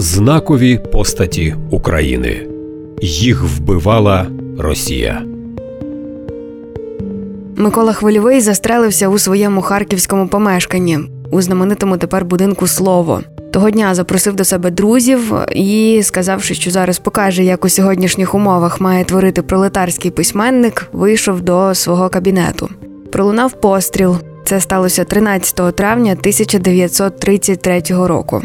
знакові постаті України. Їх вбивала Росія. Микола Хвильовий застрелився у своєму харківському помешканні у знаменитому тепер будинку Слово. Того дня запросив до себе друзів і, сказавши, що зараз покаже, як у сьогоднішніх умовах має творити пролетарський письменник, вийшов до свого кабінету. Пролунав постріл. Це сталося 13 травня 1933 року.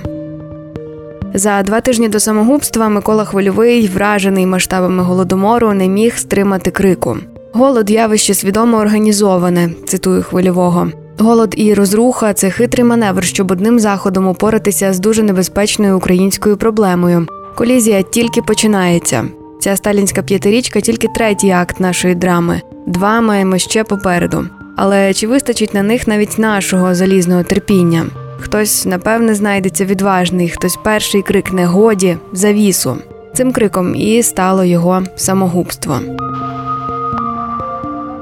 За два тижні до самогубства Микола Хвильовий, вражений масштабами голодомору, не міг стримати крику. Голод явище свідомо організоване, цитую хвильового. Голод і розруха це хитрий маневр, щоб одним заходом упоратися з дуже небезпечною українською проблемою. Колізія тільки починається. Ця сталінська п'ятирічка тільки третій акт нашої драми. Два маємо ще попереду. Але чи вистачить на них навіть нашого залізного терпіння? Хтось, напевне, знайдеться відважний, хтось перший крикне годі завісу. Цим криком і стало його самогубство.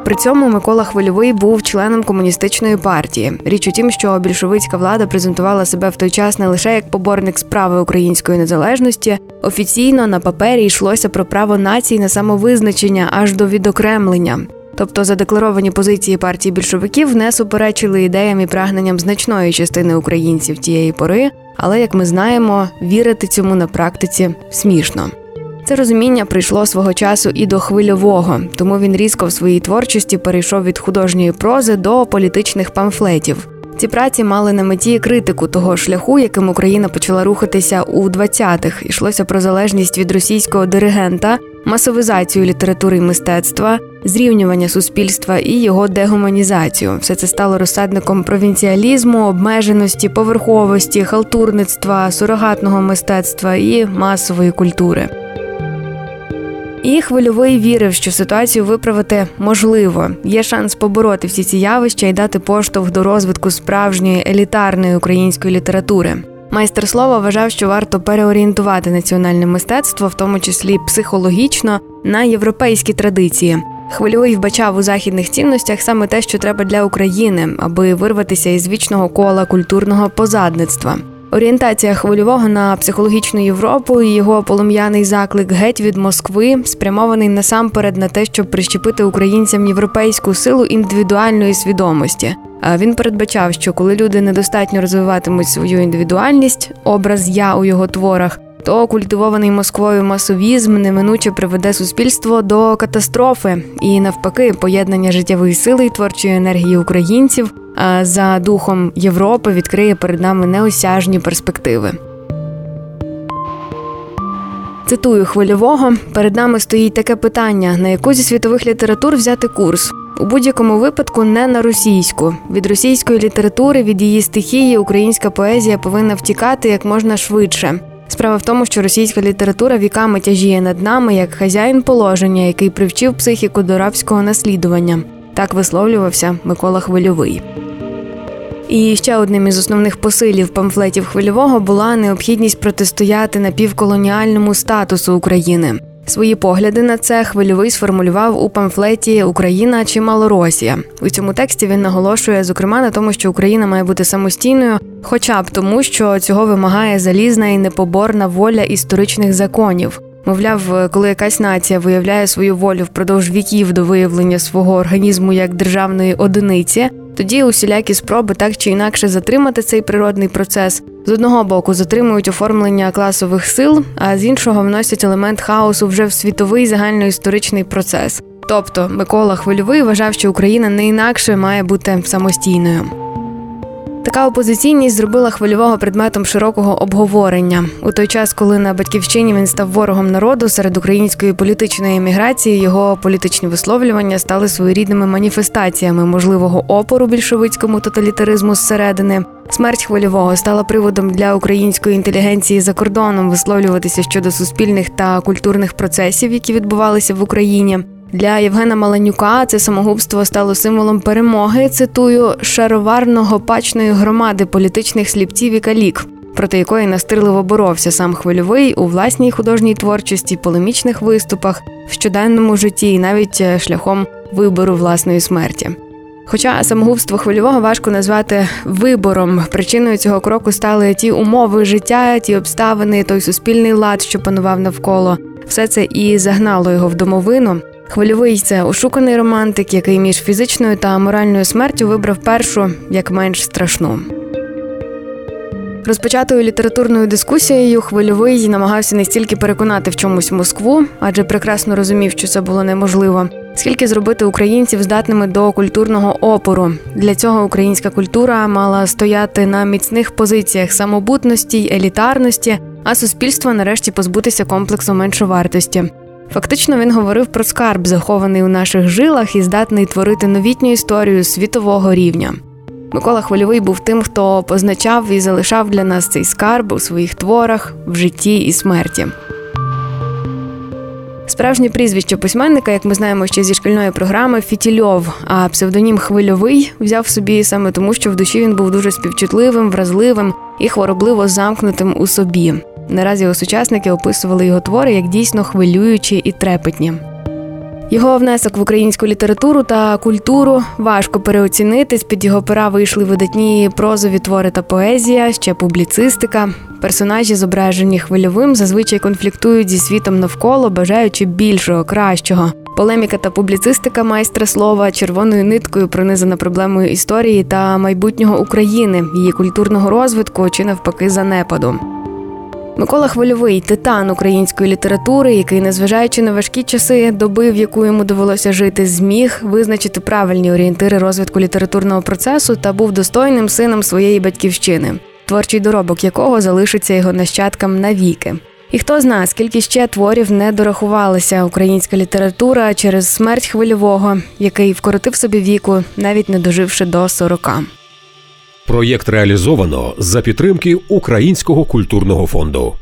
При цьому Микола Хвильовий був членом комуністичної партії. Річ у тім, що більшовицька влада презентувала себе в той час не лише як поборник справи української незалежності, офіційно на папері йшлося про право націй на самовизначення аж до відокремлення. Тобто задекларовані позиції партії більшовиків не суперечили ідеям і прагненням значної частини українців тієї пори, але як ми знаємо, вірити цьому на практиці смішно. Це розуміння прийшло свого часу і до хвильового, тому він різко в своїй творчості перейшов від художньої прози до політичних памфлетів. Ці праці мали на меті критику того шляху, яким Україна почала рухатися у 20-х. Ішлося про залежність від російського диригента, масовизацію літератури і мистецтва, зрівнювання суспільства і його дегуманізацію. Все це стало розсадником провінціалізму, обмеженості, поверховості, халтурництва, сурогатного мистецтва і масової культури. І хвильовий вірив, що ситуацію виправити можливо. Є шанс побороти всі ці явища і дати поштовх до розвитку справжньої елітарної української літератури. Майстер слова вважав, що варто переорієнтувати національне мистецтво, в тому числі психологічно, на європейські традиції. Хвильовий вбачав у західних цінностях саме те, що треба для України, аби вирватися із вічного кола культурного позадництва. Орієнтація хвильового на психологічну Європу і його полум'яний заклик геть від Москви спрямований насамперед на те, щоб прищепити українцям європейську силу індивідуальної свідомості. Він передбачав, що коли люди недостатньо розвиватимуть свою індивідуальність, образ я у його творах, то культивований Москвою масовізм неминуче приведе суспільство до катастрофи і навпаки поєднання життєвої сили і творчої енергії українців за духом Європи відкриє перед нами неосяжні перспективи. Цитую хвильового: перед нами стоїть таке питання: на яку зі світових літератур взяти курс. У будь-якому випадку не на російську. Від російської літератури, від її стихії, українська поезія повинна втікати як можна швидше. Справа в тому, що російська література віками тяжіє над нами як хазяїн положення, який привчив психіку до рабського наслідування. Так висловлювався Микола Хвильовий. І ще одним із основних посилів памфлетів хвильового була необхідність протистояти напівколоніальному статусу України. Свої погляди на це хвильовий сформулював у памфлеті Україна чи Малоросія. У цьому тексті він наголошує, зокрема, на тому, що Україна має бути самостійною, хоча б тому, що цього вимагає залізна і непоборна воля історичних законів. Мовляв, коли якась нація виявляє свою волю впродовж віків до виявлення свого організму як державної одиниці, тоді усілякі спроби так чи інакше затримати цей природний процес з одного боку затримують оформлення класових сил, а з іншого вносять елемент хаосу вже в світовий загальноісторичний процес. Тобто Микола Хвильовий вважав, що Україна не інакше має бути самостійною. Така опозиційність зробила хвильового предметом широкого обговорення у той час, коли на батьківщині він став ворогом народу серед української політичної еміграції, його політичні висловлювання стали своєрідними маніфестаціями можливого опору більшовицькому тоталітаризму зсередини. Смерть хвильового стала приводом для української інтелігенції за кордоном висловлюватися щодо суспільних та культурних процесів, які відбувалися в Україні. Для Євгена Маланюка це самогубство стало символом перемоги. Цитую шароварно-гопачної громади політичних сліпців і калік, проти якої настирливо боровся сам хвильовий у власній художній творчості, полемічних виступах, в щоденному житті і навіть е, шляхом вибору власної смерті. Хоча самогубство хвильового важко назвати вибором. Причиною цього кроку стали ті умови життя, ті обставини, той суспільний лад, що панував навколо. Все це і загнало його в домовину. Хвильовий це ошуканий романтик, який між фізичною та моральною смертю вибрав першу як менш страшну. Розпочатою літературною дискусією хвильовий намагався не стільки переконати в чомусь Москву, адже прекрасно розумів, що це було неможливо, скільки зробити українців здатними до культурного опору. Для цього українська культура мала стояти на міцних позиціях самобутності й елітарності, а суспільство нарешті позбутися комплексу меншовартості. Фактично він говорив про скарб, захований у наших жилах і здатний творити новітню історію світового рівня. Микола Хвильовий був тим, хто позначав і залишав для нас цей скарб у своїх творах, в житті і смерті. Справжнє прізвище письменника, як ми знаємо ще зі шкільної програми, Фітільов, а псевдонім Хвильовий взяв собі саме тому, що в душі він був дуже співчутливим, вразливим і хворобливо замкнутим у собі. Наразі його сучасники описували його твори як дійсно хвилюючі і трепетні. Його внесок в українську літературу та культуру важко переоцінити. З під його пера вийшли видатні прозові твори та поезія, ще публіцистика. Персонажі, зображені хвильовим, зазвичай конфліктують зі світом навколо, бажаючи більшого, кращого. Полеміка та публіцистика майстра слова червоною ниткою пронизана проблемою історії та майбутнього України, її культурного розвитку чи навпаки занепаду. Микола Хвильовий титан української літератури, який, незважаючи на важкі часи доби, в яку йому довелося жити, зміг визначити правильні орієнтири розвитку літературного процесу та був достойним сином своєї батьківщини, творчий доробок якого залишиться його нащадкам навіки. І хто знає, скільки ще творів не дорахувалася українська література через смерть хвильового, який вкоротив собі віку, навіть не доживши до 40. Проєкт реалізовано за підтримки Українського культурного фонду.